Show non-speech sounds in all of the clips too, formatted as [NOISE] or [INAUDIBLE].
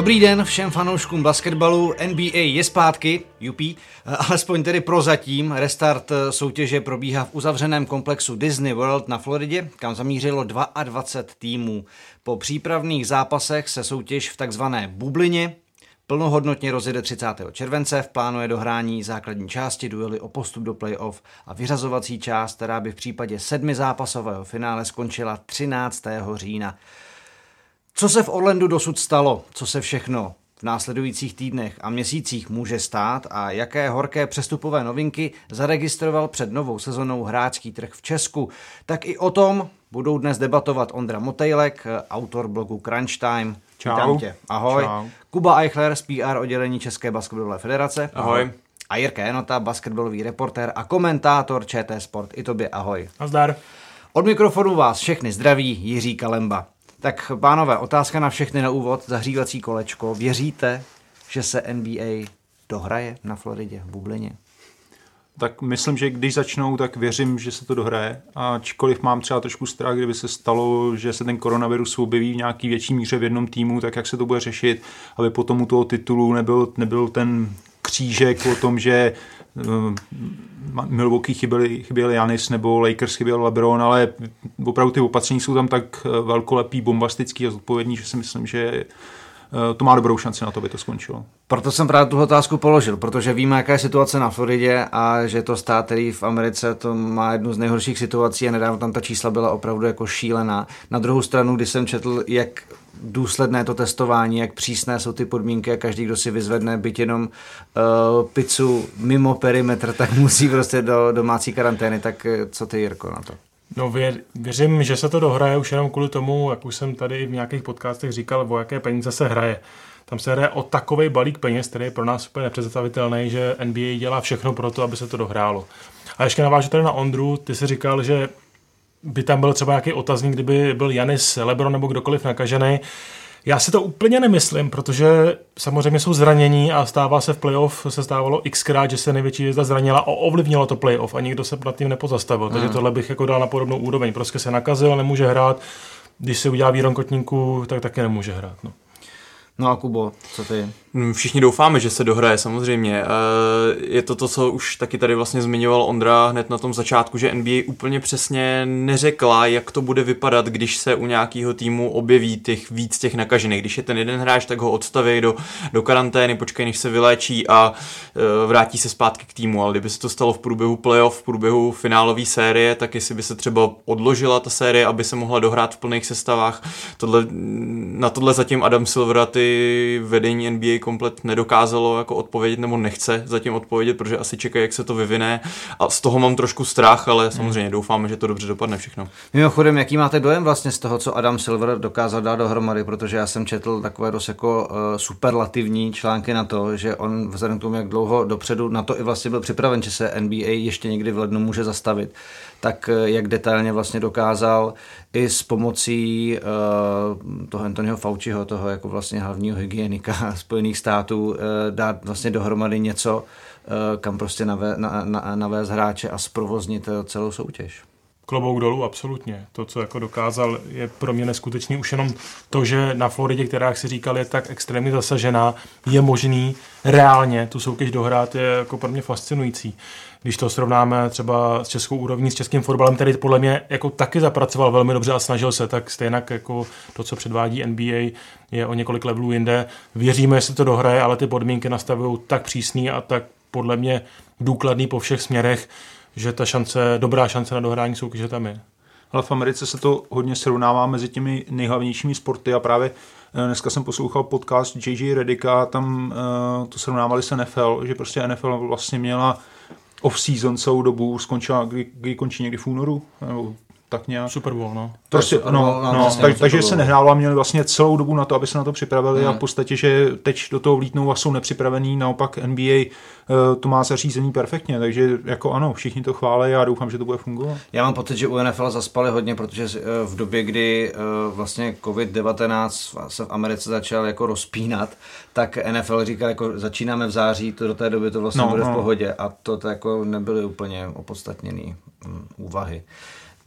Dobrý den všem fanouškům basketbalu. NBA je zpátky, jupí, alespoň tedy prozatím. Restart soutěže probíhá v uzavřeném komplexu Disney World na Floridě, kam zamířilo 22 týmů. Po přípravných zápasech se soutěž v takzvané bublině plnohodnotně rozjede 30. července, v plánu je dohrání základní části, duely o postup do playoff a vyřazovací část, která by v případě sedmi zápasového finále skončila 13. října. Co se v Orlandu dosud stalo? Co se všechno v následujících týdnech a měsících může stát a jaké horké přestupové novinky zaregistroval před novou sezonou hráčský trh v Česku, tak i o tom budou dnes debatovat Ondra Motejlek, autor blogu Crunch Time. Čau. tě. Ahoj. Čau. Kuba Eichler z PR oddělení České basketbalové federace. Ahoj. A Jirka Jenota, basketbalový reportér a komentátor ČT Sport. I tobě ahoj. Nazdar. Od mikrofonu vás všechny zdraví Jiří Kalemba. Tak pánové, otázka na všechny na úvod, zahřívací kolečko. Věříte, že se NBA dohraje na Floridě, v bublině? Tak myslím, že když začnou, tak věřím, že se to dohraje. Ačkoliv mám třeba trošku strach, kdyby se stalo, že se ten koronavirus objeví v nějaký větší míře v jednom týmu, tak jak se to bude řešit, aby potom u toho titulu nebyl, nebyl ten křížek o tom, že uh, Milwaukee chyběli, chyběli Janis nebo Lakers chyběl LeBron, ale opravdu ty opatření jsou tam tak eh, velkolepý, bombastický a zodpovědný, že si myslím, že Eh, to má dobrou šanci na to, aby to skončilo. Proto jsem právě tu otázku položil, protože víme, jaká je situace na Floridě a že to stát, který v Americe to má jednu z nejhorších situací a nedávno tam ta čísla byla opravdu jako šílená. Na druhou stranu, když jsem četl, jak důsledné to testování, jak přísné jsou ty podmínky a každý, kdo si vyzvedne byť jenom uh, pizzu mimo perimetr, [LAUGHS] tak musí prostě do domácí karantény. Tak eh, co ty, Jirko, na to? No vě, věřím, že se to dohraje už jenom kvůli tomu, jak už jsem tady v nějakých podcastech říkal, o jaké peníze se hraje. Tam se hraje o takový balík peněz, který je pro nás úplně nepředstavitelný, že NBA dělá všechno pro to, aby se to dohrálo. A ještě navážu tady na Ondru, ty si říkal, že by tam byl třeba nějaký otazník, kdyby byl Janis, Lebron nebo kdokoliv nakažený. Já si to úplně nemyslím, protože samozřejmě jsou zranění a stává se v playoff, se stávalo xkrát, že se největší hvězda zranila a ovlivnilo to playoff a nikdo se nad tím nepozastavil. Hmm. Takže tohle bych jako dal na podobnou úroveň. Prostě se nakazil, nemůže hrát. Když se udělá výron kotníku, tak taky nemůže hrát. No. No a Kubo, co ty? Mm, všichni doufáme, že se dohraje, samozřejmě. Eh, je to to, co už taky tady vlastně zmiňoval Ondra hned na tom začátku, že NBA úplně přesně neřekla, jak to bude vypadat, když se u nějakého týmu objeví těch víc těch nakažených. Když je ten jeden hráč, tak ho odstaví do, do karantény, počkej, než se vyléčí a eh, vrátí se zpátky k týmu. Ale kdyby se to stalo v průběhu playoff, v průběhu finálové série, tak jestli by se třeba odložila ta série, aby se mohla dohrát v plných sestavách. Tohle, na tohle zatím Adam Silver a ty vedení NBA komplet nedokázalo jako odpovědět nebo nechce zatím odpovědět, protože asi čekají, jak se to vyvine a z toho mám trošku strach, ale samozřejmě hmm. doufáme, že to dobře dopadne všechno. Mimochodem, jaký máte dojem vlastně z toho, co Adam Silver dokázal dát dohromady, protože já jsem četl takové dost jako uh, superlativní články na to, že on vzhledem k tomu, jak dlouho dopředu na to i vlastně byl připraven, že se NBA ještě někdy v lednu může zastavit, tak uh, jak detailně vlastně dokázal i s pomocí uh, toho Anthonyho Fauciho, toho jako vlastně hlavního hygienika [LAUGHS] Spojených států, uh, dát vlastně dohromady něco, uh, kam prostě navést na, na, navést hráče a zprovoznit celou soutěž klobouk dolů, absolutně. To, co jako dokázal, je pro mě neskutečný. Už jenom to, že na Floridě, která, jak si říkal, je tak extrémně zasažená, je možný reálně tu soutěž dohrát, je jako pro mě fascinující. Když to srovnáme třeba s českou úrovní, s českým fotbalem, který podle mě jako taky zapracoval velmi dobře a snažil se, tak stejně jako to, co předvádí NBA, je o několik levelů jinde. Věříme, že se to dohraje, ale ty podmínky nastavují tak přísný a tak podle mě důkladný po všech směrech, že ta šance, dobrá šance na dohrání soutěže tam je. Ale v Americe se to hodně srovnává mezi těmi nejhlavnějšími sporty a právě eh, dneska jsem poslouchal podcast JJ Redika, tam uh, to srovnávali se NFL, že prostě NFL vlastně měla off-season celou dobu, skončila, kdy, kdy končí někdy v únoru, nebo tak nějak. Super Bowl, no. Prostě, Super no, Bowl, no, no, vlastně tak, takže Bowl. se nehrálo a měli vlastně celou dobu na to, aby se na to připravili Hmm. a v podstatě, že teď do toho vlítnou a jsou nepřipravení, naopak NBA uh, to má zařízený perfektně, takže jako ano, všichni to chválí a já doufám, že to bude fungovat. Já mám pocit, že u NFL zaspali hodně, protože eh, v době, kdy eh, vlastně COVID-19 se v Americe začal jako rozpínat, tak NFL říkal, jako začínáme v září, to do té doby to vlastně No, bude v no. pohodě a to, to jako nebyly úplně opodstatněné úvahy.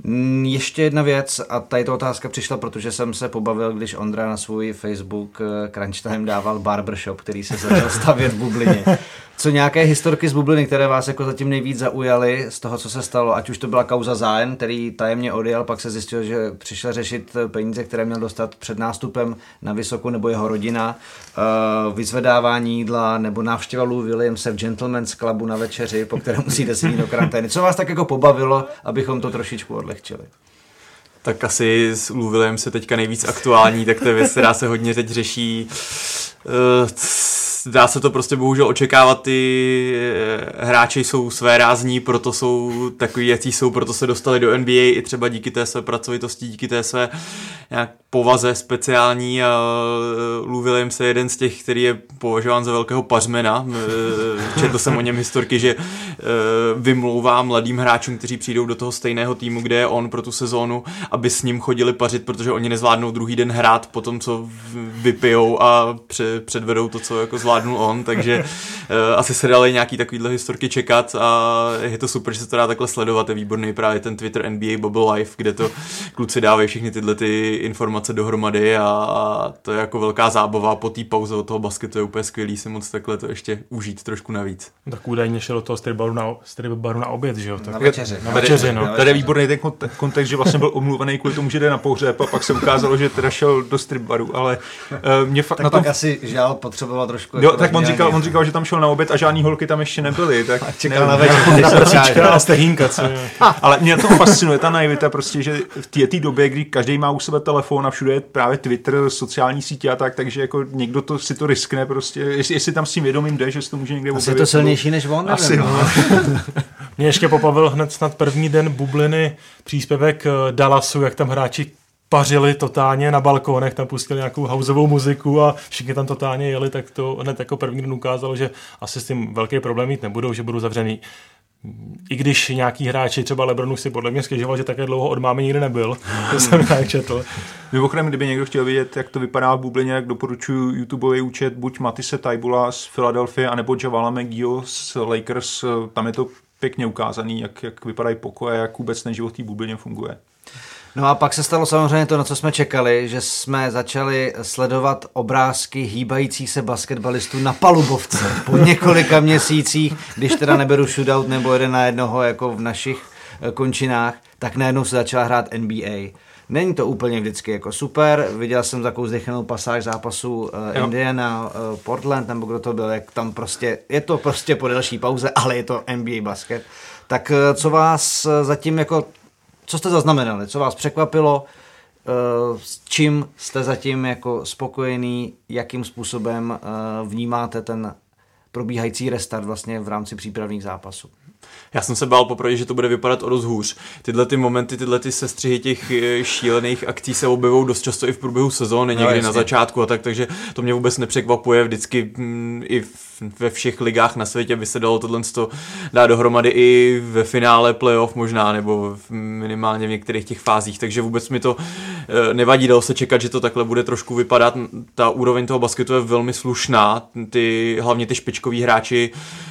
Mm, Ještě jedna věc, a tady ta otázka přišla, protože jsem se pobavil, když Ondra na svůj Facebook eh, Crunch Time dával barbershop, který se začal stavět v bublině. [LAUGHS] Co nějaké historky z bubliny, které vás jako zatím nejvíc zaujaly z toho, co se stalo, ať už to byla kauza Zájen, který tajemně odjel, pak se zjistil, že přišel řešit peníze, které měl dostat před nástupem na Vysoku nebo jeho rodina, uh, vyzvedávání jídla nebo návštěva Lou Williamse v Gentleman's Clubu na večeři, po které musíte si jít do karantény. Co vás tak jako pobavilo, abychom to trošičku odlehčili? Tak asi s Lou Williams je teďka nejvíc aktuální, tak to je věc, která se hodně teď řeší. Dá se to prostě bohužel očekávat, ty eh, hráči jsou své rázní, proto jsou takový, jaký jsou, proto se dostali do NBA i třeba díky té své pracovitosti, díky té své nějak povaze speciální a eh, Lou Williams je jeden z těch, který je považován za velkého pařmena. Eh, Četl jsem o něm historky, že vymlouvá mladým hráčům, kteří přijdou do toho stejného týmu, kde je on pro tu sezónu, aby s ním chodili pařit, protože oni nezvládnou druhý den hrát po tom, co vypijou a předvedou to, co jako zvládnul on, takže uh, [LAUGHS] asi se dali nějaký takovýhle historky čekat a je to super, že se to dá takhle sledovat, je výborný právě ten Twitter NBA Bubble Life, kde to kluci dávají všechny tyhle ty informace dohromady a, a to je jako velká zábava po té pauze od toho basketu je úplně skvělý si moc takhle to ještě užít trošku navíc. Tak údajně šel do toho stripbaru na, stripbaru na oběd, že jo? Tak Na večeři. Na večeři, no. Tady je výborný ten kont- kontext, že vlastně byl omluvený kvůli tomu, že jde na pohřeb a pak se ukázalo, že teda šel do strip baru, ale uh, mě fakt Tak na tom... pak asi žál potřeboval trošku... Jo, tak on říkal, on říkal, že tam šel na oběd a žádný holky tam ještě nebyly, tak Čekal na večer, když se Prasička a ukáže. stehínka, co. Ale mě to fascinuje, ta naivita prostě, že v té té době, kdy každý má u sebe telefon a všude je právě Twitter, sociální sítě a tak, takže jako někdo to si to riskne prostě, jestli, jestli tam s tím vědomím jde, že se to může někde Asi je to silnější než on, nevím, Asi, no. no. Mě ještě popavil hned snad první den bubliny příspěvek eh, Dallasu, jak tam hráči pařili totálně na balkónech, tam pustili nějakou houseovou muziku a všichni tam totálně jeli, tak to hned jako první den ukázalo, že asi s tím velký problém mít nebudou, že budou zavřený. I když nějaký hráči, třeba Lebron už si podle mě stěžoval, že také dlouho od mámy nikdy nebyl, [LAUGHS] to jsem nějak četl. Mimochodem, kdyby někdo chtěl vidět, jak to vypadá v bublině, jak doporučuji YouTubeový účet buď Matisse Taibula z Philadelphia, anebo Javala McGee z Lakers. Tam je to pěkně ukázaný, jak, jak vypadají pokoje, jak vůbec ten život v té bublině funguje. No a pak se stalo samozřejmě to, na co jsme čekali, že jsme začali sledovat obrázky hýbajících se basketbalistů na palubovce po několika měsících, když teda neberu shootout nebo jeden na jednoho jako v našich eh, končinách, tak najednou se začala hrát NBA. Není to úplně vždycky jako super, viděl jsem takovou zdechenou pasáž zápasu uh, Jo. Indiana, uh, Portland, nebo kdo to byl, jak tam prostě, je to prostě po delší pauze, ale je to NBA basket. Tak co vás zatím jako co jste zaznamenali, co vás překvapilo, eh, s čím jste zatím jako spokojený, jakým způsobem eh, vnímáte ten probíhající restart vlastně v rámci přípravných zápasů? Já jsem se bál poprvé, že to bude vypadat o dost hůř. Tyhle ty momenty, tyhle ty sestřihy těch eh, šílených akcí se objevují dost často i v průběhu sezóny, někdy na jasně. začátku a tak, takže to mě vůbec nepřekvapuje. Vždycky mm, i v- ve všech ligách na světě by se dalo tohle to dát dohromady i ve finále playoff možná, nebo minimálně v některých těch fázích, takže vůbec mi to eh, nevadí, dalo se čekat, že to takhle bude trošku vypadat. Ta úroveň toho basketu je velmi slušná, ty, hlavně ty špičkoví hráči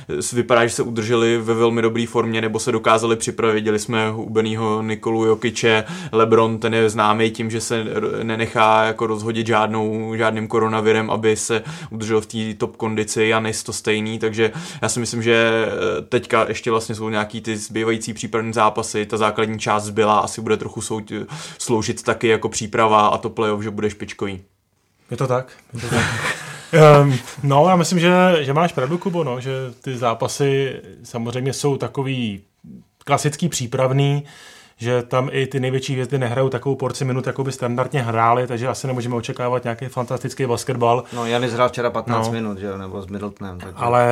eh, vypadá, že se udrželi ve velmi dobré formě, nebo se dokázali připravit. Viděli jsme hubenýho Nikolu Jokiče, Lebron, ten je známý tím, že se nenechá jako rozhodit žádnou, žádným koronavirem, aby se udržel v té top kondici. Janis to stejný, takže já si myslím, že eh, teďka ještě vlastně jsou nějaký ty zbývající přípravné zápasy, ta základní část zbyla, asi bude trochu souť, sloužit taky jako příprava a to playoff, že bude špičkový. Je to tak. Je to tak. um, [LAUGHS] no, já myslím, že, že máš pravdu, Kubo, no, že ty zápasy samozřejmě jsou takový klasický přípravný, že tam i ty největší hvězdy nehrajou takovou porci minut, jako by standardně hráli, takže asi nemůžeme očekávat nějaký fantastický basketbal, No, Janis hrál včera 15 No. minut, že jo, nebo s Middletonem. Takže... ale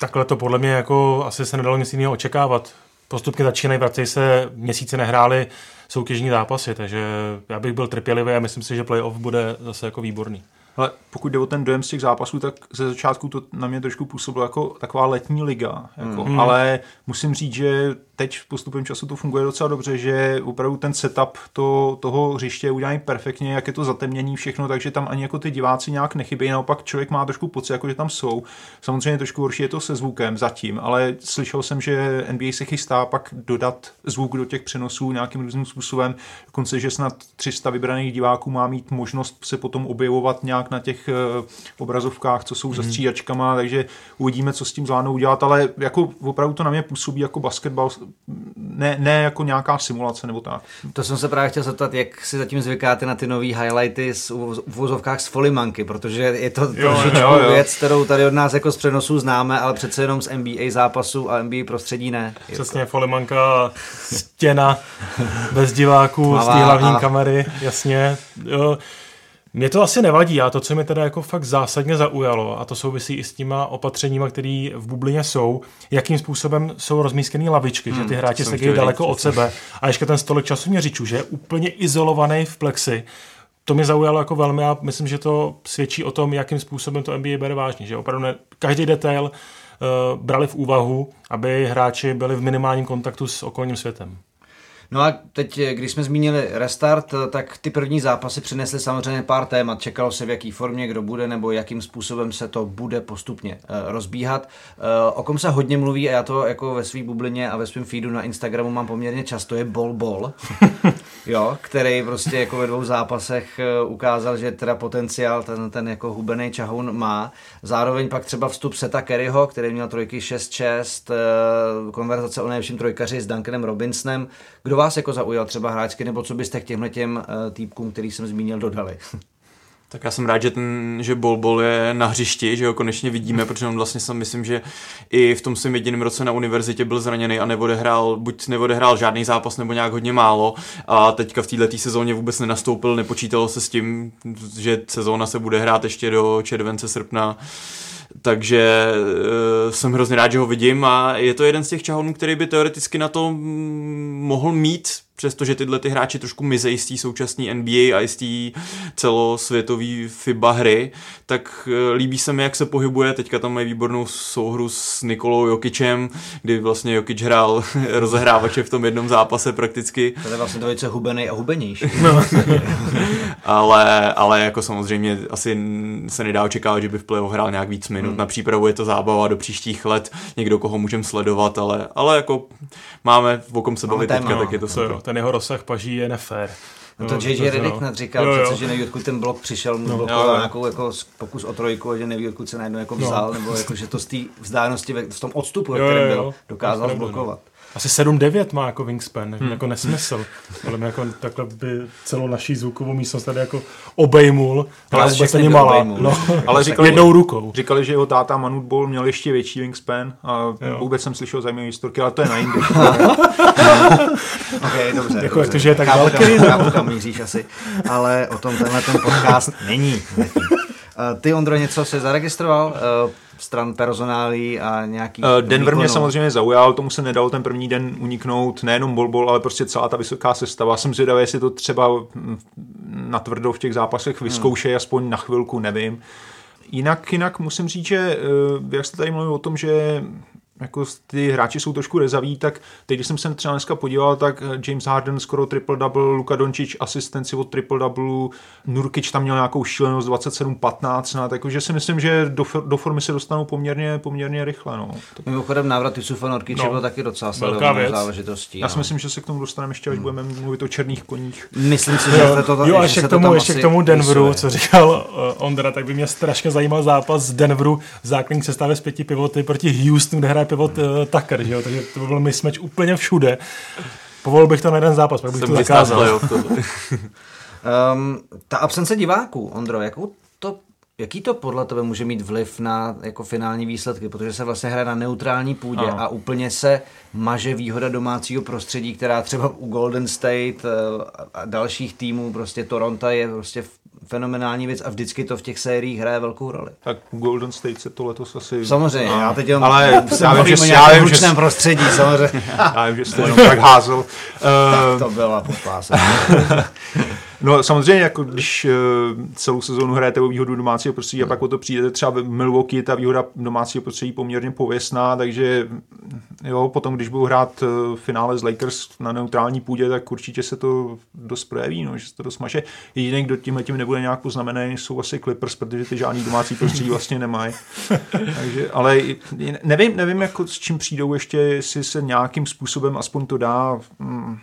takhle to podle mě jako asi se nedalo nic jiného očekávat. Postupně začínají, vracejí se, měsíce nehráli soutěžní zápasy, takže já bych byl trpělivý a myslím si, že playoff bude zase jako výborný. Ale pokud jde o ten dojem z těch zápasů, tak ze začátku to na mě trošku působilo jako taková letní liga. Jako, Mm. Ale musím říct, že teď v postupem času to funguje docela dobře, že opravdu ten setup to, toho hřiště udělají perfektně, jak je to zatemnění všechno, takže tam ani jako ty diváci nějak nechybí, naopak člověk má trošku pocit, jako že tam jsou. Samozřejmě trošku horší je to se zvukem zatím, ale slyšel jsem, že NBA se chystá pak dodat zvuk do těch přenosů nějakým různým způsobem, dokonce, že snad 300 vybraných diváků má mít možnost se potom objevovat nějak na těch uh, obrazovkách, co jsou mm. za střídačkama, takže uvidíme, co s tím zvládnou udělat, ale jako opravdu to na mě působí jako basketbal, ne, ne jako nějaká simulace nebo tak. To jsem se právě chtěl zeptat, jak si zatím zvykáte na ty nové highlighty z uvozovkách z Folimanky, protože je to trošičku věc, kterou tady od nás jako z přenosů známe, ale přece jenom z NBA zápasu a NBA prostředí ne. Přesně, Folimanka, stěna bez diváků z té hlavní a... kamery, jasně. Jo. Mně to asi nevadí, a to, co mi teda jako fakt zásadně zaujalo, a to souvisí i s těma opatřeníma, které v bublině jsou, jakým způsobem jsou rozmístěné lavičky, hmm, že ty hráči se daleko od sebe a ještě ten stolik času měřičů, že je úplně izolovaný v plexi. To mě zaujalo jako velmi a myslím, že to svědčí o tom, jakým způsobem to NBA bere vážně, že opravdu ne, každý detail uh, brali v úvahu, aby hráči byli v minimálním kontaktu s okolním světem. No a teď, když jsme zmínili restart, tak ty první zápasy přinesly samozřejmě pár témat. Čekalo se, v jaký formě kdo bude, nebo jakým způsobem se to bude postupně uh, rozbíhat. O kom se hodně mluví, a já to jako ve své bublině a ve svém feedu na Instagramu mám poměrně často, je Bol Bol, [LAUGHS] jo, který prostě jako ve dvou zápasech ukázal, že teda potenciál ten, ten jako hubený čahoun má. Zároveň pak třeba vstup Seta Kerryho, který měl trojky 6-6, uh, konverzace o nejlepším trojkaři s Duncanem Robinsonem. Kdo vás jako zaujal třeba hráčky, nebo co byste k těmhle těm uh, týpkům, který jsem zmínil, dodali? [LAUGHS] Tak já jsem rád, že, ten, že Bol Bol je na hřišti, že ho konečně vidíme, [LAUGHS] protože on vlastně jsem myslím, že i v tom svém jediném roce na univerzitě byl zraněný a neodehrál, buď neodehrál žádný zápas nebo nějak hodně málo a teďka v této sezóně vůbec nenastoupil, nepočítalo se s tím, že sezóna se bude hrát ještě do července, srpna takže uh, jsem hrozně rád, že ho vidím a je to jeden z těch čahounů, který by teoreticky na to mohl mít přestože tyhle ty hráči trošku mizejí z té současné NBA a z té celosvětové FIBA hry, tak eh, líbí se mi, jak se pohybuje. Teďka tam mají výbornou souhru s Nikolou Jokičem, kdy vlastně Jokič hrál [LAUGHS] rozehrávače v tom jednom zápase prakticky. To je vlastně dvojice hubený a hubenější. [LAUGHS] No. ale, ale jako samozřejmě asi se nedá očekávat, že by v playoff hrál nějak víc minut. Hmm. Na přípravu je to zábava do příštích let, někdo, koho můžeme sledovat, ale, ale jako máme v okom se bavit teďka, tak je to super ten jeho rozsah paží je nefér. No to J.J. Redick no. říkal, jo, jo. že neví, odkud ten blok přišel, mu no. blokoval nějakou jako pokus o trojku a že neví, odkud se najednou jako no. vzal, no. nebo jako, že to z té vzdálenosti, v tom odstupu, ve kterém byl, dokázal zblokovat. Asi 7-9 má jako wingspan, hmm. jako nesmysl. Ale jako takhle by celou naší zvukovou místnost tady jako obejmul, ale vůbec není malá. No. Ale [LAUGHS] říkali, jednou rukou. Říkali, že jeho táta Manut Ball měl ještě větší wingspan a jo. vůbec jsem slyšel zajímavé historky, ale to je na jindy. [LAUGHS] [LAUGHS] ok, dobře. Jako dobře. to, že je tak velký. Chápu, kam míříš asi, ale o tom tenhle ten podcast není. Eh, ty, Ondro, něco se zaregistroval? Eh, stran personálí a nějaký... Uh, Denver výkonu. mě samozřejmě zaujal, tomu se nedal ten první den uniknout, nejenom Bolbol, ale prostě celá ta vysoká sestava. Jsem zvědavý, jestli to třeba natvrdo v těch zápasech vyzkoušej, hmm. aspoň na chvilku, nevím. Jinak, jinak musím říct, že jak jste tady mluvil o tom, že jako ty hráči jsou trošku rezaví, tak teď, když jsem se třeba dneska podíval, tak James Harden skoro triple-double, Luka Doncic asistenci od triple-double, Nurkic tam měl nějakou šílenost 27-15, no, takže si myslím, že do, do formy se dostanou poměrně, poměrně rychle. No. Tak... Mimochodem návrat Yusufa Nurkiče no, byl taky docela sledovanou záležitostí. Já si no. myslím, že se k tomu dostaneme ještě, až hmm. budeme mluvit o černých koních. Myslím si, že jo, to, to, jo, ještě k tomu, ještě k tomu Denveru, vysuje. co říkal uh, Ondra, tak by mě strašně zajímal zápas z Denveru v základní sestavě z pěti pivoty proti Houstonu, kde hraje pivot uh, Tucker, že jo? takže to by byl mismatch úplně všude. Povolil bych to na jeden zápas, pak bych Jsem to zakázal. um, [LAUGHS] ta absence diváků, Ondro, jakou to Jaký to podle tebe může mít vliv na jako finální výsledky, protože se vlastně hraje na neutrální půdě ano. a úplně se maže výhoda domácího prostředí, která třeba u Golden State eh, a dalších týmů, prostě Toronto je prostě fenomenální věc a vždycky to v těch sériích hraje velkou roli. Tak Golden State se to letos asi... Samozřejmě, no. já teď jenom ale já vím, že, já vím, že prostředí, samozřejmě. [LAUGHS] já vím, že jste jenom tak házel. [LAUGHS] tak to byla popása. [LAUGHS] No samozřejmě, jako když uh, celou sezónu hrajete o výhodu domácího prostředí hmm. a pak o to přijdete třeba v Milwaukee, ta výhoda domácího prostředí poměrně pověstná, takže jo, potom když budou hrát uh, finále z Lakers na neutrální půdě, tak určitě se to dost projeví, no, že se to dost maše. Jediný, kdo tím tím nebude nějak poznamený, jsou asi Clippers, protože ty žádný domácí prostředí vlastně nemají. [LAUGHS] takže, ale nevím, nevím, jako s čím přijdou ještě, jestli se nějakým způsobem aspoň to dá mm,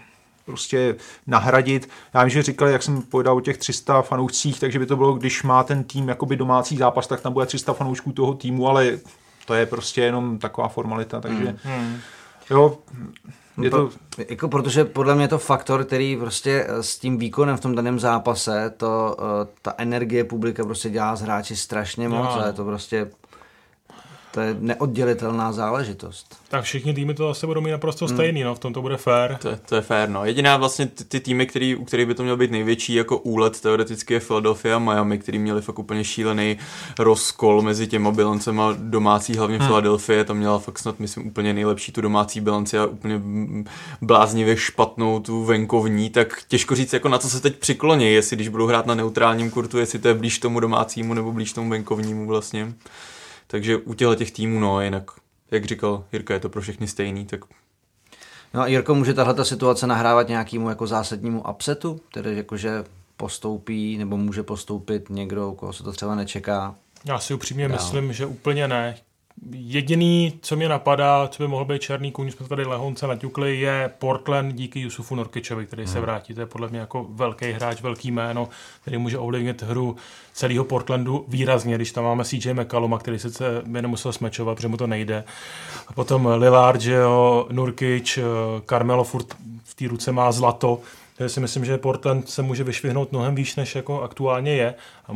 prostě nahradit. Já vím, že říkali, jak jsem povedal o těch 300 fanoušcích, takže by to bylo, když má ten tým jakoby domácí zápas, tak tam bude 300 fanoušků toho týmu, ale to je prostě jenom taková formalita, takže hmm. jo, je to... Jako protože podle mě je to faktor, který prostě s tím výkonem v tom daném zápase, to, eh, ta energie publika prostě dělá z hráči strašně moc no. a je to prostě to je neoddělitelná záležitost. Tak všichni týmy to asi budou mít naprosto hmm. stejný, no, v tom to bude fair. To, to je fair, no. Jediná vlastně ty, ty týmy, který, u kterých by to mělo být největší jako úlet, teoreticky je Philadelphia a Miami, který měli fakt úplně šílený rozkol mezi těma bilancema domácí, hlavně hmm. Philadelphia, tam měla fakt snad, myslím, úplně nejlepší tu domácí bilanci a úplně bláznivě špatnou tu venkovní, tak těžko říct, jako na co se teď přikloní, jestli když budou hrát na neutrálním kurtu, jestli to je blíž tomu domácímu nebo blíž tomu venkovnímu vlastně. Takže u těchto těch týmů, no, jinak, jak říkal Jirka, je to pro všechny stejný, tak No a Jirko, může tahle situace nahrávat nějakému jako zásadnímu upsetu, tedy jakože postoupí nebo může postoupit někdo, koho se to třeba nečeká? Já si upřímně dál. myslím, že úplně ne. Jediný, co mě napadá, co by mohl být černý kůň, jsme tady lehonce naťukli, je Portland díky Yusufu Norkičovi, který hmm. se vrátí. To je podle mě jako velký hráč, velký jméno, který může ovlivnit hru celého Portlandu výrazně, když tam máme CJ McCalluma, který sice by nemusel smečovat, protože mu to nejde. A potom Lillard, že jo, Nurkic, Carmelo furt v té ruce má zlato, takže si myslím, že Portland se může vyšvihnout mnohem výš, než jako aktuálně je. A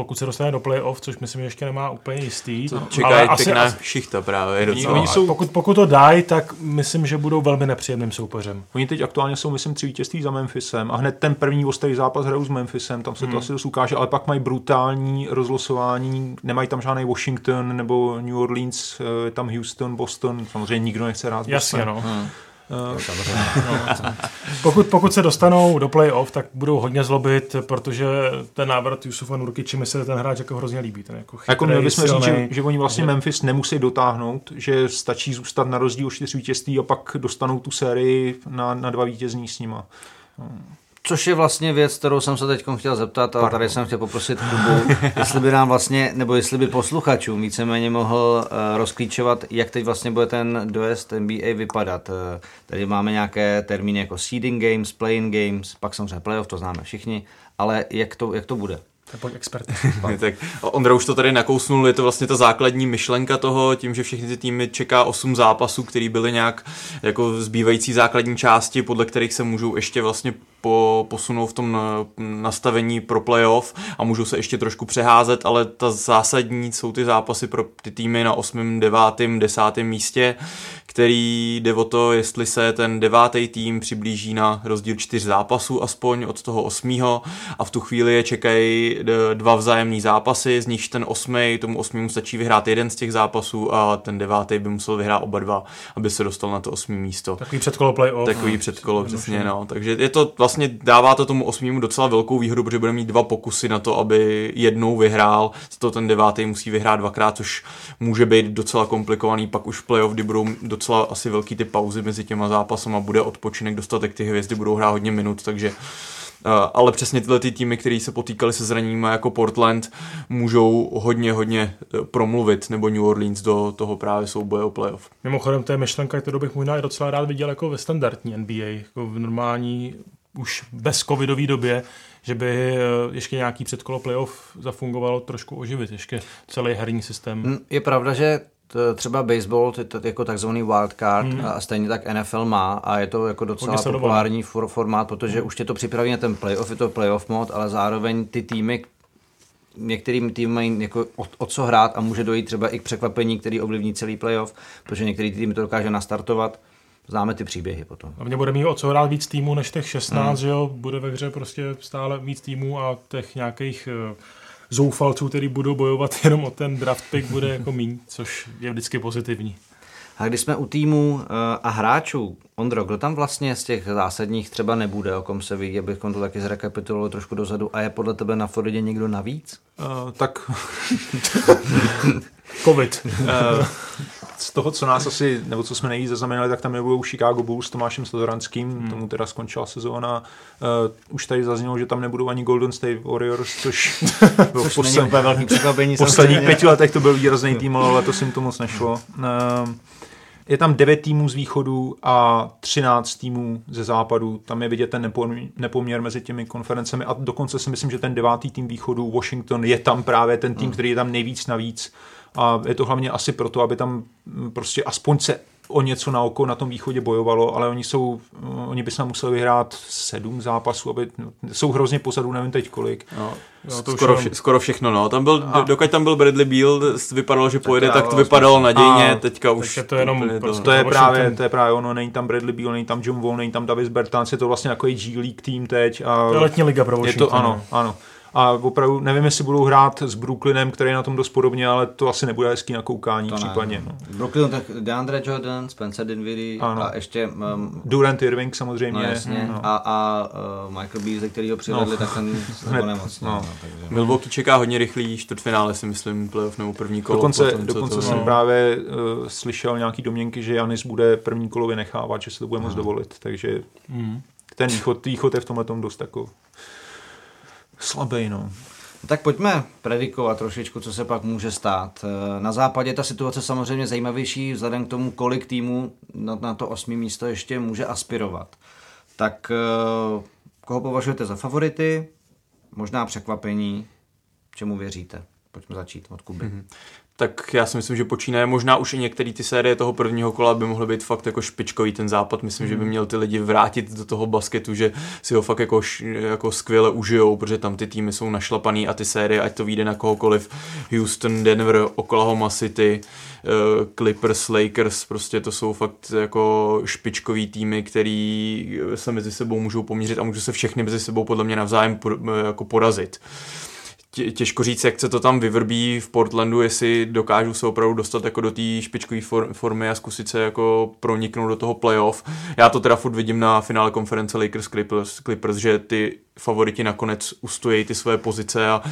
pokud se dostane do playoff, což myslím, že ještě nemá úplně jistý. To čeká ale asi, pěkná asi, šichta právě. Docela. Oni jsou, pokud, pokud to dají, tak myslím, že budou velmi nepříjemným soupeřem. Oni teď aktuálně jsou, myslím, tři vítězství za Memphisem a hned ten první ostrý zápas hrajou s Memphisem, tam se hmm. to asi dost ukáže, ale pak mají brutální rozlosování, nemají tam žádný Washington nebo New Orleans, eh, tam Houston, Boston, samozřejmě nikdo nechce hrát Jasně, no. Hmm. [LAUGHS] No, no, [LAUGHS] pokud, pokud se dostanou do playoff, tak budou hodně zlobit, protože ten návrat Jusufa Nurkiči mi se ten hráč jako hrozně líbí. Ten jako, chytrý, jako měli bychom říct, že, že oni vlastně Memphis nemusí dotáhnout, že stačí zůstat na rozdíl čtyř vítězství a pak dostanou tu sérii na, na dva vítězní s nima. Hmm. Což je vlastně věc, kterou jsem se teď chtěl zeptat, ale tady jsem chtěl poprosit Kubu, jestli by nám vlastně, nebo jestli by posluchačům víceméně mohl uh, rozklíčovat, jak teď vlastně bude ten dojezd NBA vypadat. Uh, tady máme nějaké termíny jako seeding games, playing games, pak samozřejmě playoff, to známe všichni, ale jak to, jak to bude? Tak expert. [LAUGHS] tak Ondra už to tady nakousnul, je to vlastně ta základní myšlenka toho, tím, že všechny ty týmy čeká 8 zápasů, které byly nějak jako zbývající základní části, podle kterých se můžou ještě vlastně po, posunou v tom nastavení pro playoff a můžou se ještě trošku přeházet, ale ta zásadní jsou ty zápasy pro ty týmy na 8., 9., 10. místě, který jde o to, jestli se ten devátý tým přiblíží na rozdíl čtyř zápasů aspoň od toho osmého a v tu chvíli je čekají dva vzájemní zápasy, z nichž ten osmý, tomu osmému stačí vyhrát jeden z těch zápasů a ten devátý by musel vyhrát oba dva, aby se dostal na to osmý místo. Takový předkolo playoff. Takový předkolo, přesně, no. Takže je to vlastně dává to tomu osmému docela velkou výhodu, protože bude mít dva pokusy na to, aby jednou vyhrál, to ten devátý musí vyhrát dvakrát, což může být docela komplikovaný, pak už playoff, kdy budou docela asi velký ty pauzy mezi těma zápasama, bude odpočinek, dostatek, ty hvězdy budou hrát hodně minut, takže Uh, ale přesně tyhle ty týmy, které se potýkaly se zraněním jako Portland, můžou hodně, hodně eh, promluvit, nebo New Orleans do toho právě souboje o playoff. Mimochodem, to je myšlenka, kterou bych možná docela rád viděl jako ve standardní NBA, jako v normální už bez covidové době, že by eh, ještě nějaký předkolo playoff zafungovalo trošku oživit, ještě celý herní systém. Hm, je pravda, že třeba baseball jako takzvaný wildcard hmm. a stejně tak NFL má a je to jako docela populární for, formát, protože hmm. už tě to připraví na ten playoff, je to playoff mod, ale zároveň ty týmy, některým tým mají jako o, o, co hrát a může dojít třeba i k překvapení, který ovlivní celý playoff, protože některý týmy to dokáže nastartovat známe ty příběhy potom. Hlavně bude mít o co hrát víc týmů než těch 16, hmm. že jo, bude ve hře prostě stále víc týmů a těch nějakých uh, zoufalců, který budou bojovat [LAUGHS] jenom o ten draft pick, bude jako míň, což je vždycky pozitivní. A když jsme u týmu a hráčů, Ondro, kdo tam vlastně z těch zásadních třeba nebude, o kom se ví, abychom to taky zrekapitulovali trošku dozadu, a je podle tebe na Floridě někdo navíc? Uh, tak... [LAUGHS] Covid. uh, z toho, co nás asi, nebo co jsme nejvíc zaznamenali, tak tam nebudou Chicago Bulls s Tomášem Slodoranským, hmm. tomu teda skončila sezóna. Uh, už tady zaznělo, že tam nebudou ani Golden State Warriors, což [LAUGHS] bylo v posled... velký překvapení. posledních pěti letech to byl výrazný tým, ale letos jim to moc nešlo. Uh, je tam 9 týmů z východu a 13 týmů ze západu. Tam je vidět ten nepoměr mezi těmi konferencemi a dokonce si myslím, že ten devátý tým východu, Washington, je tam právě ten tým, hmm. který je tam nejvíc navíc. A je to hlavně asi proto, aby tam prostě aspoň se o něco na oko na tom východě bojovalo, ale oni jsou, oni by se museli vyhrát sedm zápasů, aby jsou hrozně pozadu, nevím teď kolik. No, no to skoro, vše, skoro všechno, no. Tam byl, a... dokud tam byl Bradley Beal, vypadalo, že tak pojede, tak to vypadalo nadějně, a... teďka už. je to jenom to, prostě to, je právě, to je právě ono, není tam Bradley Beal, není tam John Wall, není tam Davis Bertans, je to vlastně jako G League tým teď. A to je letní liga pro Je to, ano, ano a opravdu nevím, jestli budou hrát s Brooklynem, který je na tom dost podobně, ale to asi nebude hezký na koukání to případně. No. Brooklyn, tak DeAndre Jordan, Spencer Dinwiddie ano. a ještě... Um, Durant Irving samozřejmě. No, jasně. No. A, a uh, Michael Beasley, který ho přivedli, no. tak ten [LAUGHS] se nemocně. No. No, takže... Milwaukee čeká hodně rychlý čtvrtfinále, si myslím, playoff nebo první kolo. Dokonce, potom, dokonce to... jsem no. právě uh, slyšel nějaký domněnky, že Janis bude první kolo vynechávat, že se to bude moc dovolit, takže mm. ten východ, východ je v tomhle tom dost jako slabý, no. Tak pojďme predikovat trošičku, co se pak může stát. Na západě ta situace samozřejmě zajímavější vzhledem k tomu, kolik týmů na to osmý místo ještě může aspirovat. Tak eh, koho považujete za favority? Možná překvapení? Čemu věříte? Pojďme začít od Kuby. Mm-hmm tak já si myslím, že počínaje možná už i některé ty série toho prvního kola by mohly být fakt jako špičkový ten západ. Myslím, mm. že by hmm. měl ty lidi vrátit do toho basketu, že si ho fakt jako, jako skvěle užijou, protože tam ty týmy jsou našlapaný a ty série, ať to vyjde na kohokoliv, Houston, Denver, Oklahoma City, eh, Clippers, Lakers, prostě to jsou fakt jako špičkový týmy, který se mezi sebou můžou poměřit a můžou se všechny mezi sebou podle mě navzájem jako porazit těžko říct, jak se to tam vyvrbí v Portlandu, jestli dokážou se opravdu dostat jako do té špičkové formy a zkusit se jako proniknout do toho playoff. Já to teda furt vidím na finále konference Lakers Clippers, Clippers že ty favoriti nakonec ustojí ty své pozice a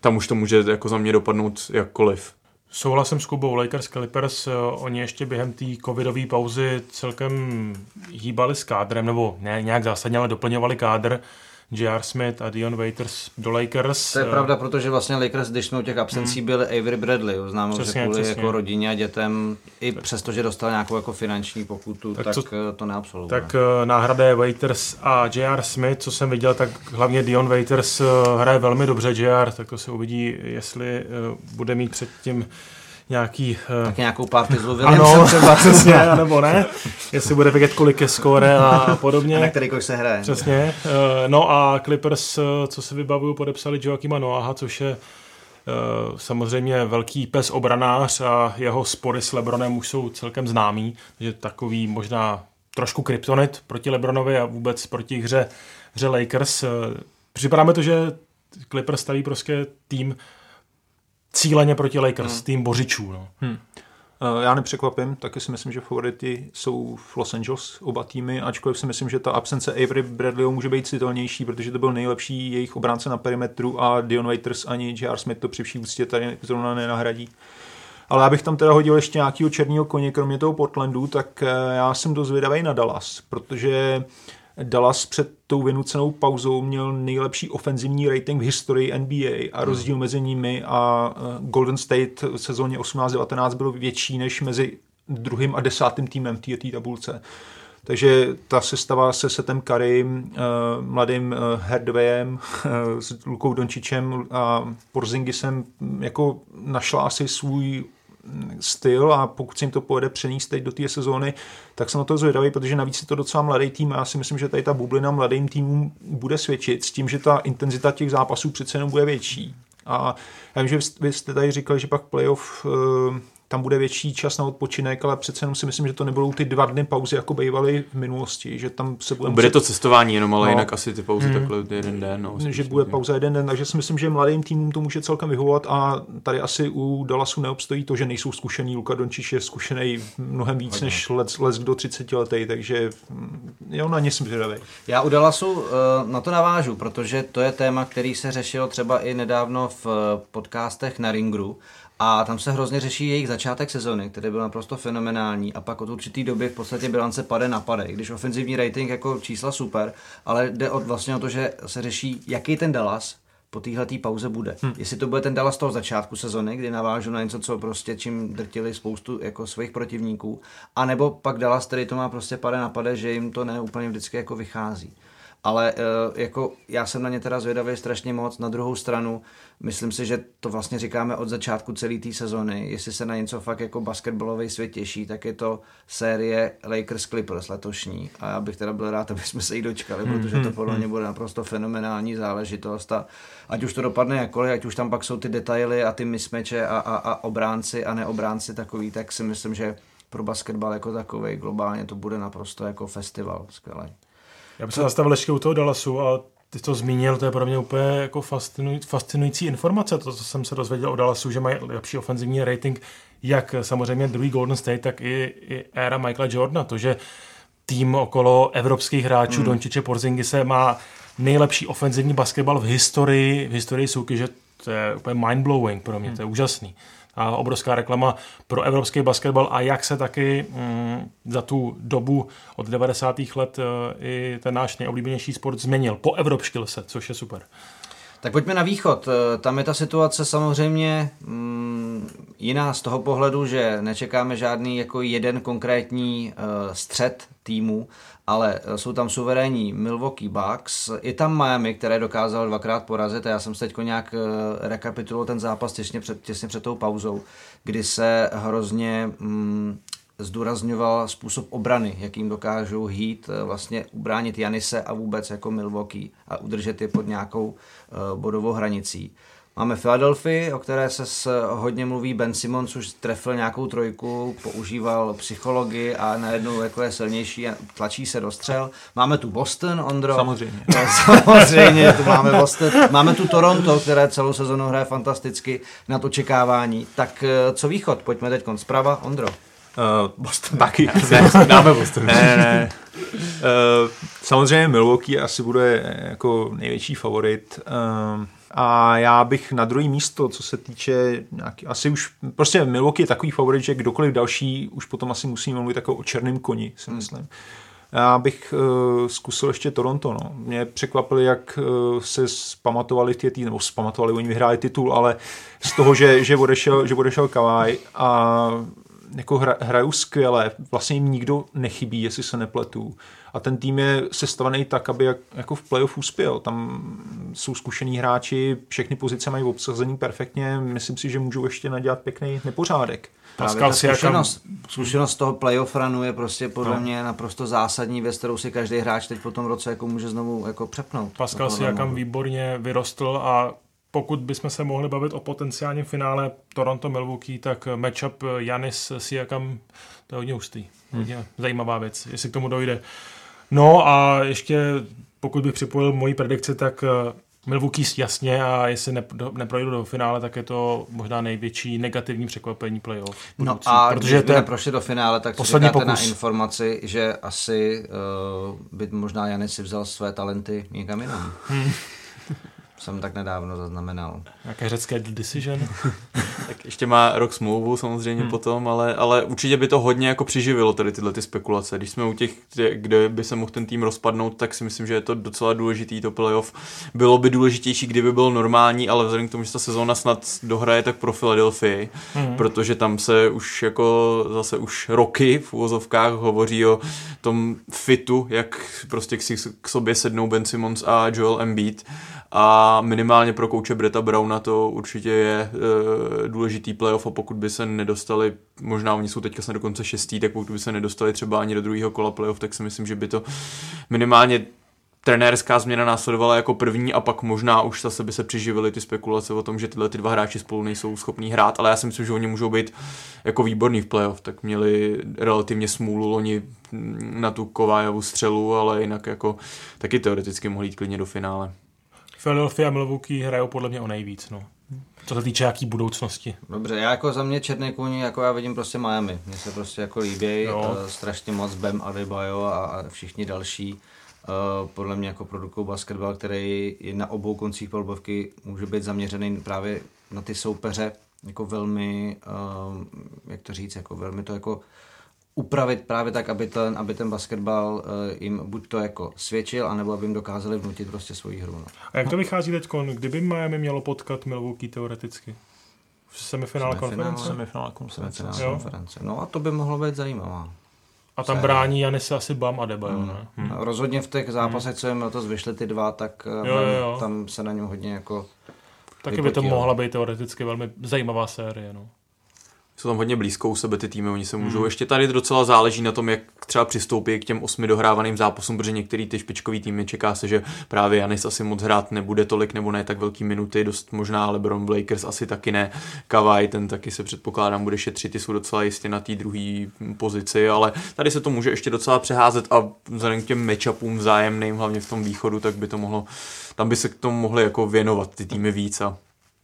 tam už to může jako za mě dopadnout jakkoliv. Souhlasím s Kubou, Lakers Clippers, eh, oni ještě během té covidové pauzy celkem hýbali s kádrem, nebo ne nějak zásadně, ale doplňovali kádr. J.R. Smith a Dion Waiters do Lakers. To je pravda, protože vlastně Lakers, když jsme u těch absencí, hmm. byl Avery Bradley, známý že kvůli přesně. jako rodině a dětem, i přesto, že dostal nějakou jako finanční pokutu, tak, tak co, to neabsolvoval. Tak uh, náhrada je Waiters a J.R. Smith, co jsem viděl, tak hlavně Dion Waiters uh, hraje velmi dobře J.R., tak to se uvidí, jestli bude mít před tím nějaký... Uh... Tak nějakou party s Ano, [LAUGHS] třeba přesně, nebo ne. Jestli bude vědět, kolik je skóre a podobně. A na který se hraje. Přesně. Uh, no a Clippers, uh, co se vybavuju, podepsali Joakima Noaha, což je samozřejmě velký pes obranář a jeho spory s Lebronem už jsou celkem známý, takže takový možná trošku kryptonit proti Lebronovi a vůbec proti hře, hře Lakers. Připadá mi to, že Clippers staví prostě tým, cíleně proti Lakers, hmm. tým bořičů. No. Hmm. Já nepřekvapím, taky si myslím, že favority jsou v Los Angeles oba týmy, ačkoliv si myslím, že ta absence Avery Bradleyho může být citelnější, protože to byl nejlepší jejich obránce na perimetru a Dion Waiters ani J.R. Smith to při vší úctě tady zrovna nenahradí. Ale abych tam teda hodil ještě nějakého černého koně, kromě toho Portlandu, tak eh, já jsem dost zvědavý na Dallas, protože Dallas před tou vynucenou pauzou měl nejlepší ofenzivní rating v historii NBA a hmm. rozdíl mezi nimi a eh, Golden State v sezóně 18-19 byl větší než mezi druhým a desátým týmem v této tabulce. Takže ta sestava se Setem Curry, eh, mladým eh, Herdwayem, s Lukou Dončičem a Porzingisem jako našla asi svůj styl a pokud se jim to povede přenést teď do té sezóny, tak jsem na to zvědavý, protože navíc je to docela mladý tým a já si myslím, že tady ta bublina mladým týmům bude svědčit s tím, že ta intenzita těch zápasů přece jenom bude větší. A já vím, že vy jste tady říkali, že pak playoff eh, tam bude větší čas na odpočinek, ale přece jenom si myslím, že to nebudou ty dva dny pauzy, jako bývaly v minulosti, že tam se bude... Bude to cestování jenom, ale no. jinak asi ty pauzy hmm. takhle jeden den. No, že bude pauza jeden den, takže si myslím, že mladým týmům to může celkem vyhovovat a tady asi u Dallasu neobstojí to, že nejsou zkušený. Luka Dončič je zkušený mnohem víc než les, les do 30 letý, takže mm, jo, na ně jsem zvědavý. Já u Dallasu uh, na to navážu, protože to je téma, který se řešil třeba i nedávno v eh, podcastech na Ringru a tam se hrozně řeší jejich začátek sezony, který byl naprosto fenomenální a pak od určitý doby v podstatě bilance pade na pade, když ofenzivní rating jako čísla super, ale jde od, vlastně o to, že se řeší, jaký ten Dallas po téhle pauze bude. Hmm. Jestli to bude ten Dallas toho začátku sezony, kdy navážu na něco, co prostě čím drtili spoustu jako svých protivníků, anebo pak Dallas, který to má prostě pade na pade, že jim to ne úplně vždycky jako vychází ale uh, jako já jsem na ně teda zvědavý strašně moc. Na druhou stranu, myslím si, že to vlastně říkáme od začátku celé té sezony. Jestli se na něco fakt jako basketbalový svět těší, tak je to série Lakers Clippers letošní. A já bych teda byl rád, aby jsme se jí dočkali, mm, protože to podle mě bude naprosto fenomenální záležitost. A ať už to dopadne jakkoliv, ať už tam pak jsou ty detaily a ty mismeče a, a, a obránci a neobránci takový, tak si myslím, že pro basketbal jako takový globálně to bude naprosto jako festival skvělý. Já bych se zastavil ještě u toho Dallasu a ty to zmínil, to je pro mě úplně jako fascinuj, fascinující informace, to, co jsem se dozvěděl o Dallasu, že mají lepší ofenzivní rating, jak samozřejmě druhý Golden State, tak i, i éra Michaela Jordana, to, že tým okolo evropských hráčů hmm. Dončiče Porzingise má nejlepší ofenzivní basketbal v historii, v historii soutěže, to je úplně mind-blowing pro mě, hmm. to je úžasný obrovská reklama pro evropský basketbal a jak se taky mm, za tu dobu od 90. let e, i ten náš nejoblíbenější sport změnil. Po evropštil se, což je super. Tak pojďme na východ. E, tam je ta situace samozřejmě mm, jiná z toho pohledu, že nečekáme žádný jako jeden konkrétní uh, střed týmu, ale eh, jsou tam suverénní Milwaukee Bucks, je tam Miami, které dokázal dvakrát porazit a já jsem se teď nějak eh, rekapituloval ten zápas těsně před, těsně před tou pauzou, kdy se hrozně mm, zdůrazňoval způsob obrany, jakým dokážou hít, eh, vlastně ubránit Janise a vůbec jako Milwaukee a udržet je pod nějakou bodovou hranicí. Máme Philadelphia, o které se s, hodně mluví. Ben Simmons už trefil nějakou trojku, používal psychologii a najednou jako je silnější a tlačí se do střel. Máme tu Boston, Ondro. Samozřejmě. [LAUGHS] Samozřejmě, tu máme Boston. Máme tu Toronto, které celou sezonu hraje fantasticky nad očekávání. Tak eh, co východ? Pojďme teď zprava. Ondro. Uh, Boston [LAUGHS] taky. ne, dáme Boston. ne, ne, ne. Uh, samozřejmě Milwaukee asi bude jako největší favorit. Uh, a já bych na druhý místo, co se týče nějaký, asi už, prostě Milwaukee je takový favorit, že kdokoliv další už potom asi musí mluvit jako o černém koni, si hmm. myslím. Já bych uh, zkusil ještě Toronto. No. Mě překvapili, jak uh, se zpamatovali ty tý, nebo zpamatovali, oni vyhráli titul, ale z toho, že, že odešel, že odešel Kawhi a jako hra, hrajou skvěle, vlastně jim nikdo nechybí, jestli se nepletu a ten tým je sestavený tak, aby jak, jako v playoff uspěl. Tam jsou zkušení hráči, všechny pozice mají obsazený perfektně, myslím si, že můžou ještě nadělat pěkný nepořádek. Pascal zkušenost, zkušenost toho playoff runu je prostě podle no. mě naprosto zásadní věc, kterou si každý hráč teď po tom roce jako může znovu jako přepnout. Pascal si jakam výborně vyrostl a pokud bychom se mohli bavit o potenciálním finále Toronto-Milwaukee, tak matchup Janis Siakam, to je hodně hustý. Hmm. Hodně zajímavá věc, jestli k tomu dojde. No a ještě pokud bych připojil moji predikci, tak eh, Milwaukee jasně a jestli ne, neprojdu do finále, tak je to možná největší negativní překvapení playoff. No a protože když by neprošli do finále, tak poslední pokus. na informaci, že asi uh, by možná Janis si vzal své talenty někam jinam. Hmm jsem tak nedávno zaznamenal. Jaké řecké decision? [LAUGHS] tak ještě má rok smlouvu samozřejmě hmm. potom, ale, ale určitě by to hodně jako přiživilo tady tyhle ty spekulace. Když jsme u těch, kde by se mohl ten tým rozpadnout, tak si myslím, že je to docela důležitý to playoff. Bylo by důležitější, kdyby byl normální, ale vzhledem k tomu, že ta sezóna snad dohraje tak pro Philadelphia, hmm. protože tam se už jako zase už roky v úvozovkách hovoří o tom fitu, jak prostě k sobě sednou Ben Simmons a Joel Embiid a minimálně pro kouče Breta Browna to určitě je e, důležitý playoff a pokud by se nedostali, možná oni jsou teďka se dokonce šestý, tak pokud by se nedostali třeba ani do druhého kola playoff, tak si myslím, že by to minimálně trenérská změna následovala jako první a pak možná už zase by se přiživily ty spekulace o tom, že tyhle ty dva hráči spolu nejsou schopní hrát, ale já si myslím, že oni můžou být jako výborný v playoff, tak měli relativně smůlu loni na tu Kovájovu střelu, ale jinak jako taky teoreticky mohli jít klidně do finále. Philadelphia a Milwaukee hrajou podle mě o nejvíc, no. Co se týče jaký budoucnosti. Dobře, já jako za mě černý kůň, jako já vidím prostě Miami. Mně se prostě jako líbí uh, strašně moc Bam Adebayo a, a všichni další. Uh, podle mě jako produkují basketbal, který je na obou koncích polbovky může být zaměřený právě na ty soupeře, jako velmi, uh, jak to říct, jako velmi to jako upravit právě tak, aby ten, aby ten basketbal uh, jim buď to jako svědčil, anebo aby jim dokázali vnutit prostě svoji hru. No. A jak to vychází teď? Kdyby Miami mělo potkat Milwaukee teoreticky? V semifinále konference? Semifinále konference. konference. No a to by mohlo být zajímavá. A tam brání Janis asi Bam a Debajo, mm. ne? Hmm. Rozhodně v těch zápasech, mm. co jim letos vyšly ty dva, tak eh, jo, jo, jo. tam se na něm hodně jako Taky by to mohla být teoreticky velmi zajímavá série, no jsou tam hodně blízko u sebe ty týmy, oni se můžou, hmm. ještě tady docela záleží na tom, jak třeba přistoupí k těm osmi dohrávaným zápasům, protože některý ty špičkový týmy čeká se, že právě Janis asi moc hrát nebude tolik nebo ne tak velký minuty, dost možná, ale Bron Blakers asi taky ne. Kavaj, ten taky se předpokládám bude šetřit, ty jsou docela jistě na té druhé pozici, ale tady se to může ještě docela přeházet a vzhledem k těm matchupům vzájemným, hlavně v tom východu, tak by to mohlo, tam by se k tomu mohli jako věnovat ty týmy víc a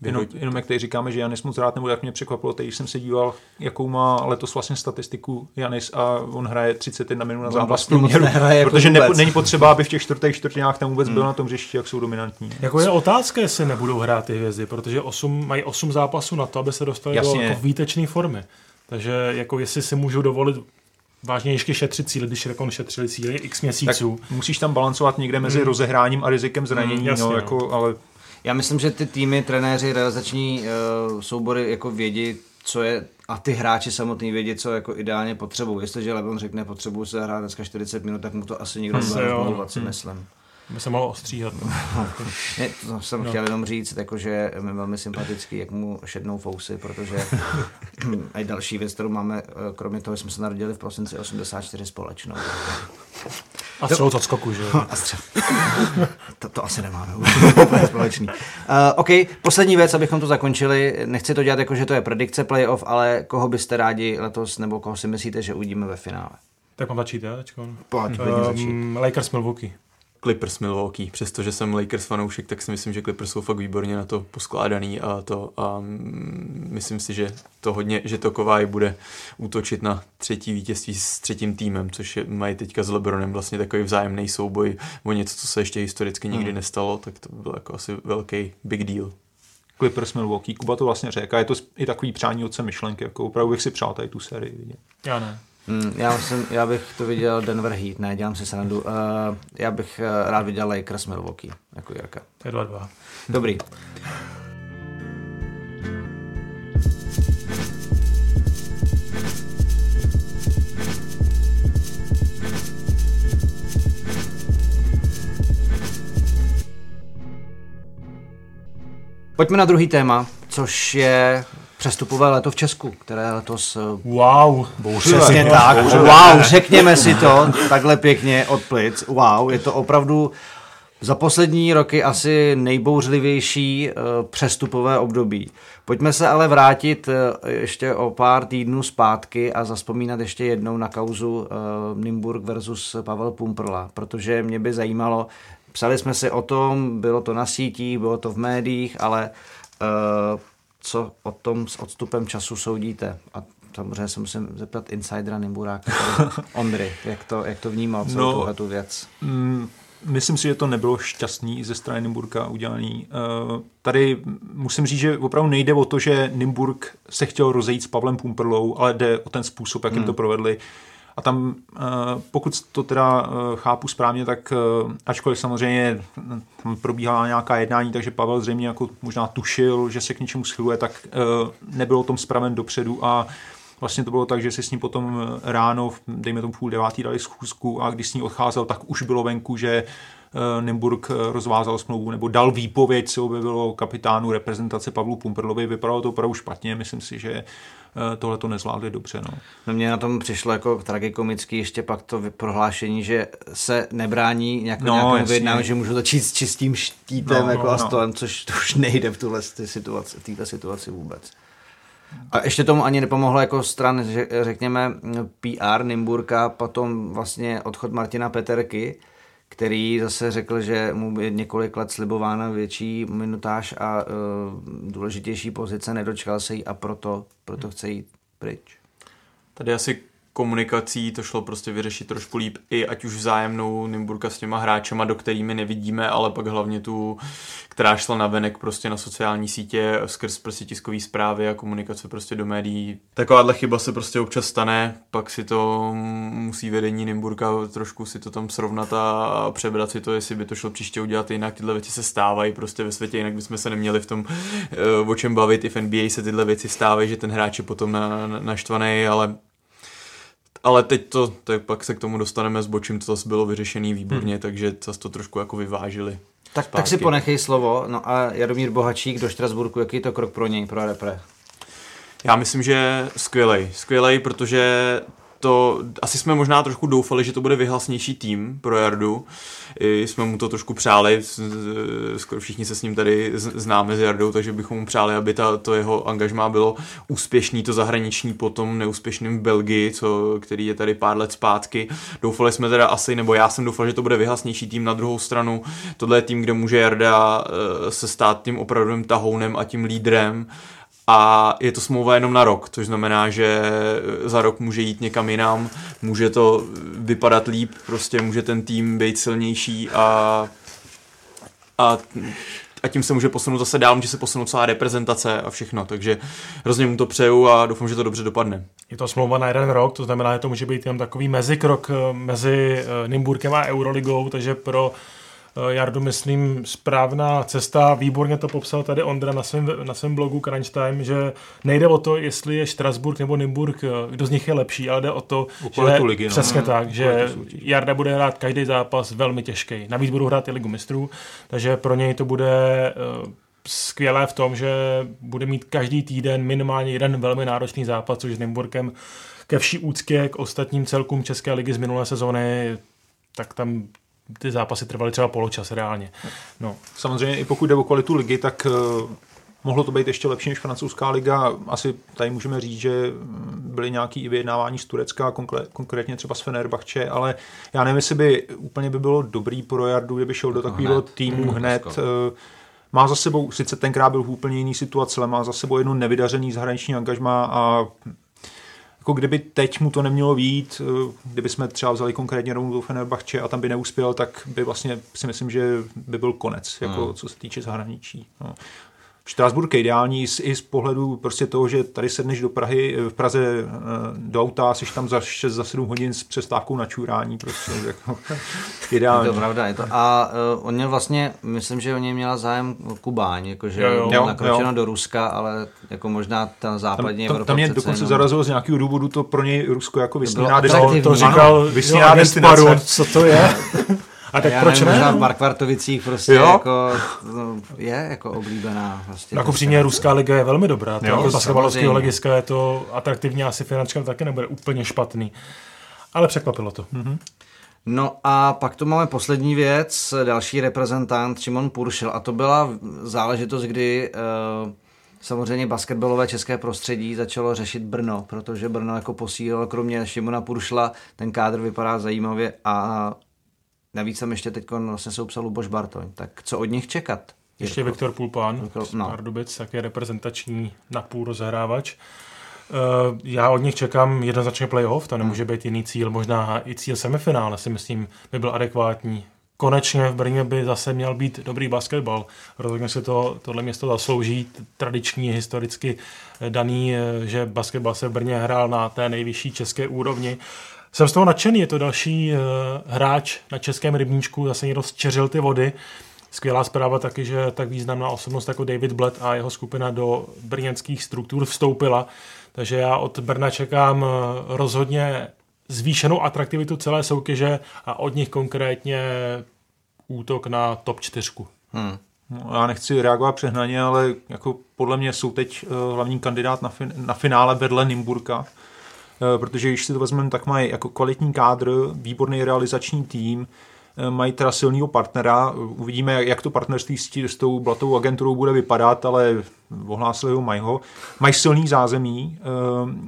Jenom, jenom jak tady říkáme, že Janis moc rád nebude, jak mě překvapilo, teď jsem se díval, jakou má letos vlastně statistiku Janis a on hraje 31 minut na zápas průměru, protože ne, není potřeba, aby v těch čtvrtých čtvrtinách tam vůbec hmm. byl na tom hřišti, jak jsou dominantní. Jako je otázka, jestli nebudou hrát ty hvězdy, protože 8, mají 8 zápasů na to, aby se dostali Jasně. do jako výtečné formy. Takže jako jestli si můžou dovolit vážně ještě šetřit cíle, když Rekon šetřili cíle x měsíců. Tak musíš tam balancovat někde mezi hmm. rozehráním a rizikem zranění, hmm, jasně, no, jako, ale já myslím, že ty týmy, trenéři, realizační uh, soubory jako vědí, co je a ty hráči samotný vědí, co jako ideálně potřebují. Jestliže Lebron řekne, potřebuji se hrát dneska 40 minut, tak mu to asi nikdo nebude rozmlouvat, si hmm. myslím. By se mohlo ostříhat. No. [LAUGHS] ne, to jsem no. chtěl jenom říct, jako, že mi velmi sympatický, jak mu šednou fousy, protože [LAUGHS] [CLEARS THROAT] i další věc, kterou máme, eh, kromě toho, jsme se narodili v prosinci 84 společnou. A střelu od skoku, že jo? [LAUGHS] to, to asi nemáme úplně společný. Uh, OK, poslední věc, abychom to zakončili. Nechci to dělat jako, že to je predikce playoff, ale koho byste rádi letos, nebo koho si myslíte, že uvidíme ve finále? Tak mám začít, já. Pojď, um, Lakers Milwaukee. Clippers Milwaukee. Přestože jsem Lakers fanoušek, tak si myslím, že Clippers jsou fakt výborně na to poskládaný a to a myslím si, že to hodně, že to Kováj bude útočit na třetí vítězství s třetím týmem, což je, mají teďka s Lebronem vlastně takový vzájemný souboj o něco, co se ještě historicky nikdy hmm. nestalo, tak to byl jako asi velký big deal. Clippers Milwaukee, Kuba to vlastně řekl, je to i takový přání otce myšlenky, jako opravdu bych si přál tady tu sérii vidět. Já ne. Hmm, já, jsem, já bych to viděl Denver Heat, ne, dělám si srandu. Uh, já bych uh, rád viděl Lakers Milwaukee, jako Jirka. To je 2-2. Dobrý. Pojďme na druhý téma, což je přestupové leto v Česku, které letos... Eh, wow, bouřivé. Přesně tak, bouřivé. wow, [LAUGHS] řekněme si to takhle pěkně od plic. Wow, je to opravdu za poslední roky asi nejbouřlivější uh, přestupové období. Pojďme se ale vrátit uh, ještě o pár týdnů zpátky a zaspomínat ještě jednou na kauzu Nimburg versus Pavel Pumprla, protože mě by zajímalo, psali jsme si o tom, bylo to na sítích, bylo to v médiích, ale co o tom s odstupem času soudíte? A samozřejmě se musím zeptat insidera Nimburáka, [LAUGHS] Ondry, jak to, jak to vnímal celou no, tuhle tu věc? Mm, myslím si, že to nebylo šťastný ze strany Nimburka udělaný. Uh, tady musím říct, že opravdu nejde o to, že Nimburg se chtěl rozejít s Pavlem Pumperlou, ale jde o ten způsob, jak hmm. to provedli. A tam, eh, pokud to teda eh, chápu správně, tak eh, ačkoliv samozřejmě tam probíhala nějaká jednání, takže Pavel zřejmě jako možná tušil, že se k něčemu schyluje, tak nebyl o tom spraven dopředu a Vlastně to bylo tak, že si s ním potom ráno, dejme tomu půl devátý, dali schůzku a když s ní odcházel, tak už bylo venku, že Nymburk rozvázal smlouvu nebo dal výpověď, co by bylo kapitánu reprezentace Pavlu Pumperlovi. Vypadalo to opravdu špatně, myslím si, že tohle to nezvládli dobře. No. no mně na tom přišlo jako tragikomický ještě pak to prohlášení, že se nebrání nějak, no, nějakému vyjednávání, že můžu začít s čistým štítem no, jako no, a stolem, no. což to už nejde v tuhle situaci, v této situaci vůbec. A ještě tomu ani nepomohlo jako stran, řekněme, PR Nymburka, potom vlastně odchod Martina Peterky, který zase řekl, že mu je několik let slibována větší minutáž a uh, důležitější pozice, nedočkal se jí a proto, proto chce jít pryč. Tady asi komunikací to šlo prostě vyřešit trošku líp, i ať už vzájemnou Nymburka s těma hráčema, do kterými nevidíme, ale pak hlavně tu, která šla na venek prostě na sociální sítě skrz prostě tiskové zprávy a komunikace prostě do médií. Takováhle chyba se prostě občas stane, pak si to musí vedení Nymburka trošku si to tam srovnat a přebrat si to, jestli by to šlo příště udělat jinak. Tyhle věci se stávají prostě ve světě, jinak bychom se neměli v tom eh, o čem bavit. I v NBA se tyhle věci stávají, že ten hráč je potom na, na, naštvaný, ale ale teď to, tak pak se k tomu dostaneme s bočím, to zase bylo vyřešený výborně, hmm. takže zase to trošku jako vyvážili. Tak, tak si ponechej slovo. No a Jaromír Bohačík do Štrasburku, jaký je to krok pro něj, pro repre? Já myslím, že skvělej. Skvělej, protože to asi jsme možná trošku doufali, že to bude vyhlasnější tým pro Jardu. I jsme mu to trošku přáli, skoro všichni se s ním tady známe s Jardou, takže bychom mu přáli, aby ta, to jeho angažmá bylo úspěšný, to zahraniční po tom neúspěšným v Belgii, co, který je tady pár let zpátky. Doufali jsme teda asi, nebo já jsem doufal, že to bude vyhlasnější tým na druhou stranu. Tohle je tým, kde může Jarda eh, se stát tím opravdovým tahounem a tím lídrem a je to smlouva jenom na rok, což znamená, že za rok může jít někam jinam, může to vypadat líp, prostě může ten tým být silnější a, a a tím se může posunout zase dál, může se posunout celá reprezentace a všechno, takže hrozně mu to přeju a doufám, že to dobře dopadne. Je to smlouva na jeden rok, to znamená, že to může být jenom takový mezikrok eh, mezi eh, Nymburkem a Euroligou, takže pro Jardu, myslím, správná cesta. Výborně to popsal tady Ondra na svém, na svém blogu Crunch Time, že nejde o to, jestli je Strasburg nebo Nymburk, eh, kdo z nich je lepší, ale jde o to, že ligy, no. přesně no, tak, že Jarda bude hrát každý zápas velmi těžký. Navíc budou hrát i ligu mistrů, takže pro něj to bude uh, skvělé v tom, že bude mít každý týden minimálně jeden velmi náročný zápas, což s Nymburkem ke vší úctě k ostatním celkům České ligy z minulé sezóny, tak tam ty zápasy trvaly třeba poločas reálně. No. Samozřejmě i pokud jde o kvalitu ligy, tak uh, mohlo to být ještě lepší než francouzská liga. Asi tady můžeme říct, že byly nějaké i vyjednávání z Turecka, konkrétně třeba z Fenerbahče, ale já nevím, jestli by úplně by bylo dobrý pro Jardu, kdyby šel do takového týmu hmm, hned. Uh, má za sebou, sice tenkrát byl v úplně jiný situaci, ale má za sebou jednu nevydařený zahraniční angažma a jako kdyby teď mu to nemělo vít, eh, kdyby jsme třeba vzali konkrétně rovnou Fenerbahče a tam by neuspěl, tak by vlastně si myslím, že by byl konec, jako hmm. co se týče zahraničí. No. Štrasburg je ideální i z pohledu prostě toho, že tady sedneš do Prahy, v Praze eh, do auta, jsi tam za 6, za 7 hodin s přestávkou na čurání, prostě jako [LAUGHS] ideální. Je to pravda, je to. A uh, on měl vlastně, myslím, že o něj měla zájem Kubáň, jakože jo, jo, nakročeno jo. do Ruska, ale jako možná ta západní tam, Evropa tam mě dokonce jenom... zarazilo z nějakého důvodu to pro něj Rusko jako vysněná destinace. To říkal vysněná destinace. Co to je? [LAUGHS] A tak já proč nevím, ne? Možná v Markvartovicích prostě jo? jako, no, je jako oblíbená. Vlastně jako přímě Ruská liga je velmi dobrá. To jako basketbalovského legiska je to atraktivní, asi finančně taky nebude úplně špatný. Ale překvapilo to. Mm-hmm. No a pak tu máme poslední věc, další reprezentant Šimon Puršil a to byla záležitost, kdy uh, samozřejmě basketbalové české prostředí začalo řešit Brno, protože Brno jako posílilo kromě Šimona Puršla, ten kádr vypadá zajímavě a Navíc tam ještě teď vlastně soupsal Luboš Bartoň. Tak co od nich čekat? Ještě Jirko? Viktor Pulpán no. Pardubic, tak je reprezentační napůl rozehrávač. Uh, já od nich čekám jednoznačně playoff, to nemůže být jiný cíl, možná i cíl semifinále si myslím by byl adekvátní. Konečně v Brně by zase měl být dobrý basketbal. Rozhodně se to, tohle město zaslouží, tradiční, historicky daný, eh, že basketbal se v Brně hrál na té nejvyšší české úrovni. Jsem z toho nadšený, je to další uh, hráč na českém rybníčku, zase někdo zčeřil ty vody. skvělá zpráva taky, že tak významná osobnost jako David Blatt a jeho skupina do brněnských struktur vstoupila. Takže já od Brna čekám eh, rozhodně zvýšenou atraktivitu celé soutěže a od nich konkrétně útok na top čtyřku. Hmm. No, já nechci reagovat přehnaně, ale jako podle mě jsou teď uh, hlavní kandidát na, fin- na finále vedle Nimburka, protože když si to vezmeme, tak mají jako kvalitní kádr, výborný realizační tým, uh, mají teda silného partnera, uvidíme, jak to partnerství s tou blatou agenturou bude vypadat, ale ohlásili ho, mají ho. Mají silný zázemí,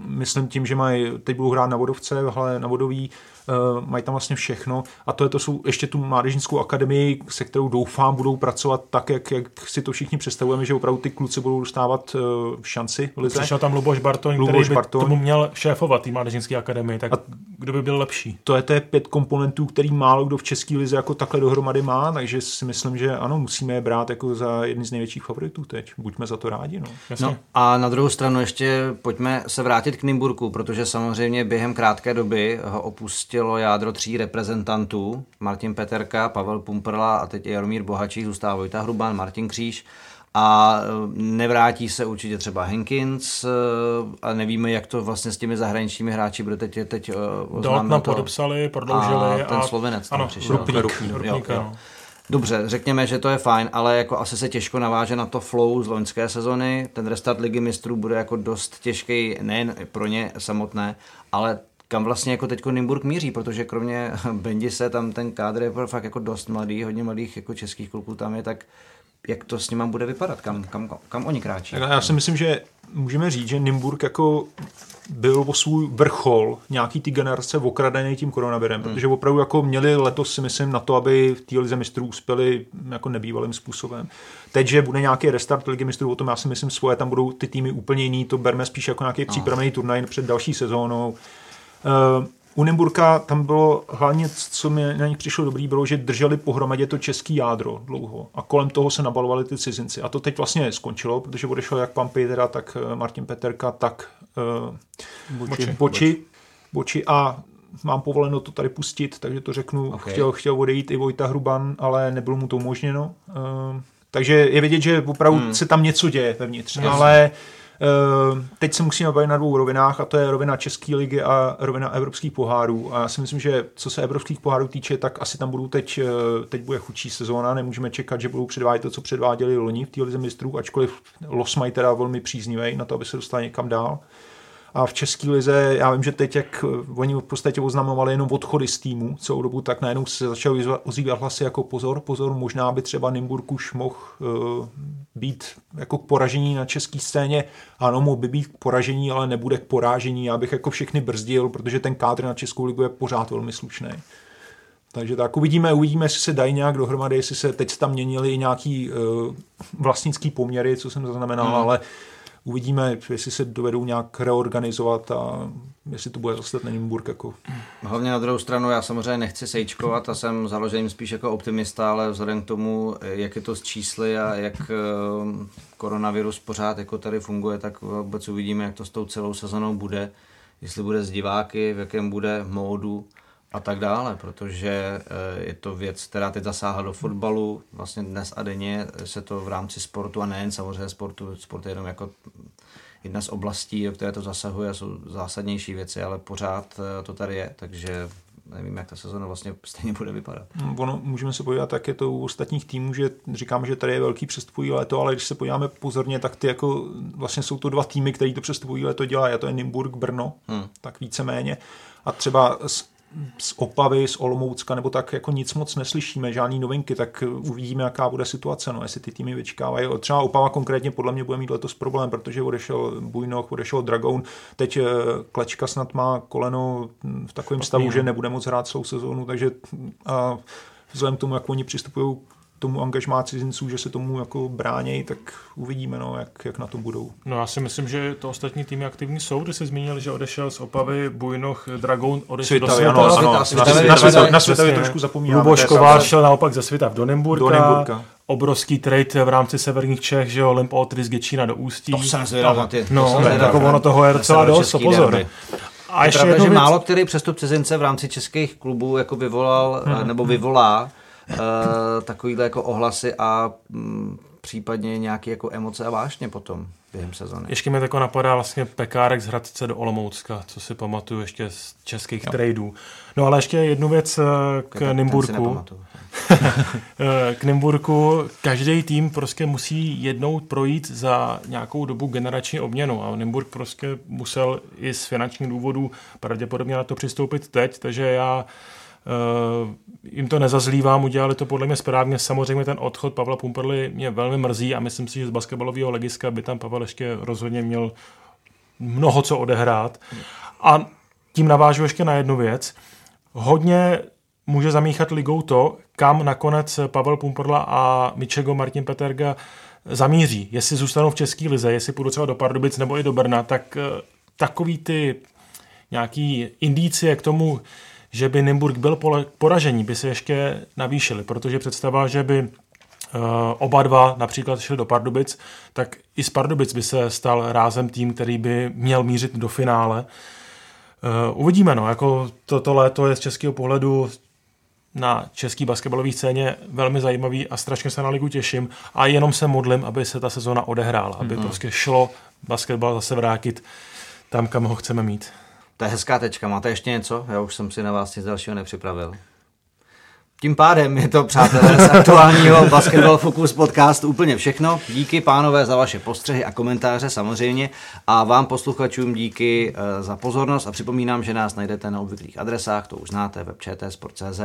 myslím tím, že mají, teď budou hrát na vodovce, na vodový, uh, mají tam vlastně všechno a to je to jsou ještě tu mládežnickou akademii, se kterou doufám budou pracovat tak, jak, jak si to všichni představujeme, že opravdu ty kluci budou dostávat uh, šanci v lize. Přišel tam Luboš Bartoň, Luboš který by Bartoň. tomu měl šéfovat té mládežnické akademii, tak a kdo by byl lepší? To je to je pět komponentů, který málo kdo v české lize jako takhle dohromady má, takže si myslím, že ano, musíme je brát jako za jedny z největších favoritů teď. Buďme za to rádi. No. no a na druhou stranu ještě pojďme se vrátit k Nymburku, protože samozřejmě během krátké doby ho opustil opustilo jádro tří reprezentantů, Martin Peterka, Pavel Pumperla a teď Jaromír Bohačí, zůstává Vojta Hruban, Martin Kříž a e, nevrátí se určitě třeba Henkins e, a nevíme, jak to vlastně s těmi zahraničními hráči bude teď, teď e, oznámeno. to podepsali, prodloužili. A ten a... Slovenec tam ano, přišel. Rupník, Rupník, Rupník, jo, jo. Dobře, řekněme, že to je fajn, ale jako asi se těžko naváže na to flow z loňské sezony. Ten restart ligy mistrů bude jako dost těžký nejen pro ně samotné, ale kam vlastně jako teďko Nymburk míří, protože kromě [LAUGHS] Bendise tam ten kádr je fakt jako dost mladý, hodně mladých jako českých kluků tam je, tak jak to s nimi bude vypadat, kam, kam, kam oni kráčí. Já si myslím, že můžeme říct, že Nymburk jako byl o svůj vrchol nějaký ty generace okradený tím koronavirem, hmm. protože opravdu jako měli letos si myslím na to, aby v té lize mistrů uspěli jako nebývalým způsobem. Teď, že bude nějaký restart ligy mistrů, o tom já si myslím svoje, tam budou ty týmy úplně jiný, to berme spíš jako nějaký no. přípravný turnaj před další sezónou. Uh, u Nymburka tam bylo hlavně, co mi na nich přišlo dobrý, bylo, že drželi pohromadě to český jádro dlouho a kolem toho se nabalovali ty cizinci. A to teď vlastně skončilo, protože odešel jak pan Pejtera, tak eh, Martin Peterka, tak uh, Boči. Boči. Boči a mám povoleno to tady pustit, takže to řeknu. Okay. Chtěl, chtěl odejít i Vojta Hruban, ale nebylo mu to umožněno. Uh, takže je vidět, že opravdu hmm. se tam něco děje vevnitř, Jasně. ale Eh, teď se musíme bavit na dvou rovinách a to je rovina České ligy a rovina evropských pohárů. A já si myslím, že co se evropských pohárů týče, tak asi tam budou teď, eh, teď bude chudší sezóna. Nemůžeme čekat, že budou předvádět to, co předváděli loni v té lize mistrů, ačkoliv los mají teda velmi příznivý na to, aby se dostali někam dál. A v České lize, já vím, že teď, jak oni v podstatě oznamovali jenom odchody z týmu celou dobu, tak najednou se začaly ozývat hlasy jako pozor, pozor, možná by třeba Nymburk už mohl uh, být jako k poražení na české scéně. Ano, mohl by být k poražení, ale nebude k porážení. Já bych jako všechny brzdil, protože ten kádr na Českou ligu je pořád velmi slušný. Takže tak uvidíme, uvidíme, jestli se dají nějak dohromady, jestli se teď tam měnily nějaký uh, vlastnický poměry, co jsem zaznamenal, hmm. ale uvidíme, jestli se dovedou nějak reorganizovat a jestli to bude zase ten Nymburk. Jako. Hlavně na druhou stranu já samozřejmě nechci sejčkovat a jsem založeným spíš jako optimista, ale vzhledem k tomu, jak je to s čísly a jak eh, koronavirus pořád jako tady funguje, tak vůbec uvidíme, jak to s tou celou sezonou bude, jestli bude s diváky, v jakém bude módu a tak dále, protože eh, je to věc, která teď zasáhla do fotbalu, vlastně dnes a denně se to v rámci sportu a nejen samozřejmě sportu, sport je jenom jako jedna z oblastí, o které to zasahuje, jsou zásadnější věci, ale pořád eh, to tady je, takže nevím, jak ta sezona vlastně stejně bude vypadat. No, ono, můžeme se podívat, jak je to u ostatních týmů, že říkám, že tady je velký přestupový léto, ale když se podíváme pozorně, tak ty jako vlastně jsou to dva týmy, který to přestupový léto dělají, a to je Nymburk, Brno, hmm. tak víceméně. A třeba z Opavy, z Olomoucka, nebo tak jako nic moc neslyšíme, žádný novinky, tak uvidíme, jaká bude situace, no, jestli ty týmy vyčkávají. Třeba Opava konkrétně podle mě bude mít letos problém, protože odešel Bujnoch, odešel Dragoun, teď eh, Klečka snad má koleno v takovém stavu, že nebude moc hrát celou sezónu, takže a vzhledem k tomu, jak oni přistupují tomu angažmá cizinců, že se tomu jako bránějí, tak uvidíme, no, jak, jak na tom budou. No já si myslím, že to ostatní týmy aktivní jsou, kde se zmínili, že odešel z Opavy, Bujnoch, Dragon odešel do Svitavy. Ano, ano, na Svitavě, na Svitavě trošku zapomínáme. Luboš Kovář šel naopak ze Svitav do Nemburka. Do Nemburka obrovský trade v rámci severních Čech, že jo, Limp Otry z Gečína do Ústí. To jsem zvědav na ty. No, jako ono toho je docela dost, to pozor. Derby. A je ještě pravda, že věc... málo který přestup cizince v rámci českých klubů jako vyvolal, hmm. nebo vyvolá takovýhle jako ohlasy a um, případně nějaké jako emoce a vášně potom během sezóny. Ještě mi tako napadá vlastně pekárek z Hradce do Olomoucka, co si pamatuju ještě z českých jo. tradeů. No ale ještě jednu věc k ten, Nymburku. [LAUGHS] k Nymburku každý tým prostě musí jednou projít za nějakou dobu generační obměnu a Nymburk prostě musel i z finančních důvodů pravděpodobně na to přistoupit teď, takže já jim to nezazlívám, udělali to podle mě správně. Samozřejmě ten odchod Pavla Pumperly mě velmi mrzí a myslím si, že z basketbalového legiska by tam Pavel ještě rozhodně měl mnoho co odehrát. A tím navážu ještě na jednu věc. Hodně může zamíchat ligou to, kam nakonec Pavel Pumperla a Mičego Martin Peterga zamíří. Jestli zůstanou v České lize, jestli půjdou třeba do Pardubic nebo i do Brna, tak eh, takový ty nějaký indicie k tomu, že by Nymburk byl poražení, by se ještě navýšily, protože představa, že by eh, oba dva například šli do Pardubic, tak i z Pardubic by se stal rázem tým, který by měl mířit do finále. Eh, uvidíme, no, jako toto léto je z českého pohledu na český basketbalový scéně velmi zajímavý a strašně se na ligu těším a jenom se modlím, aby se ta sezona odehrála, aby mm-hmm. prostě šlo basketbal zase vrátit tam, kam ho chceme mít. To je hezká tečka. Máte ještě něco? Já už jsem si na vás nic dalšího nepřipravil. Tím pádem je to, přátelé, z aktuálního Basketball Focus podcast úplně všechno. Díky, pánové, za vaše postřehy a komentáře samozřejmě. A vám, posluchačům, díky eh, za pozornost. A připomínám, že nás najdete na obvyklých adresách, to už znáte, web Sport.cz,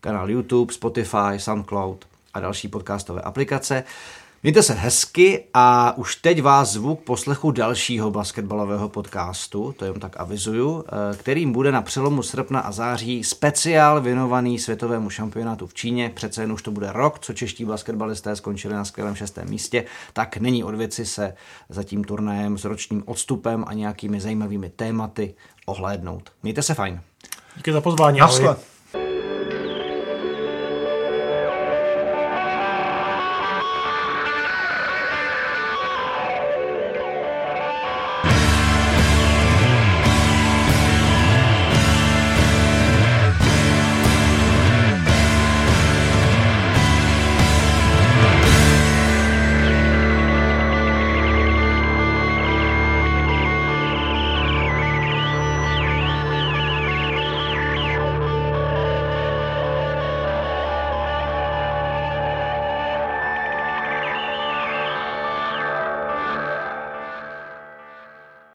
kanál YouTube, Spotify, SoundCloud a další podcastové aplikace. Mějte se hezky a už teď vás zvu k poslechu dalšího basketbalového podcastu, to jen tak avizuju, eh, kterým bude na přelomu srpna a září speciál věnovaný světovému šampionátu v Číně. Přece jen už to bude rok, co čeští basketbalisté skončili na skvělém šestém místě, tak není od věci se za tím turnajem s ročním odstupem a nějakými zajímavými tématy ohlédnout. Mějte se fajn. Díky za pozvání. Ahoj.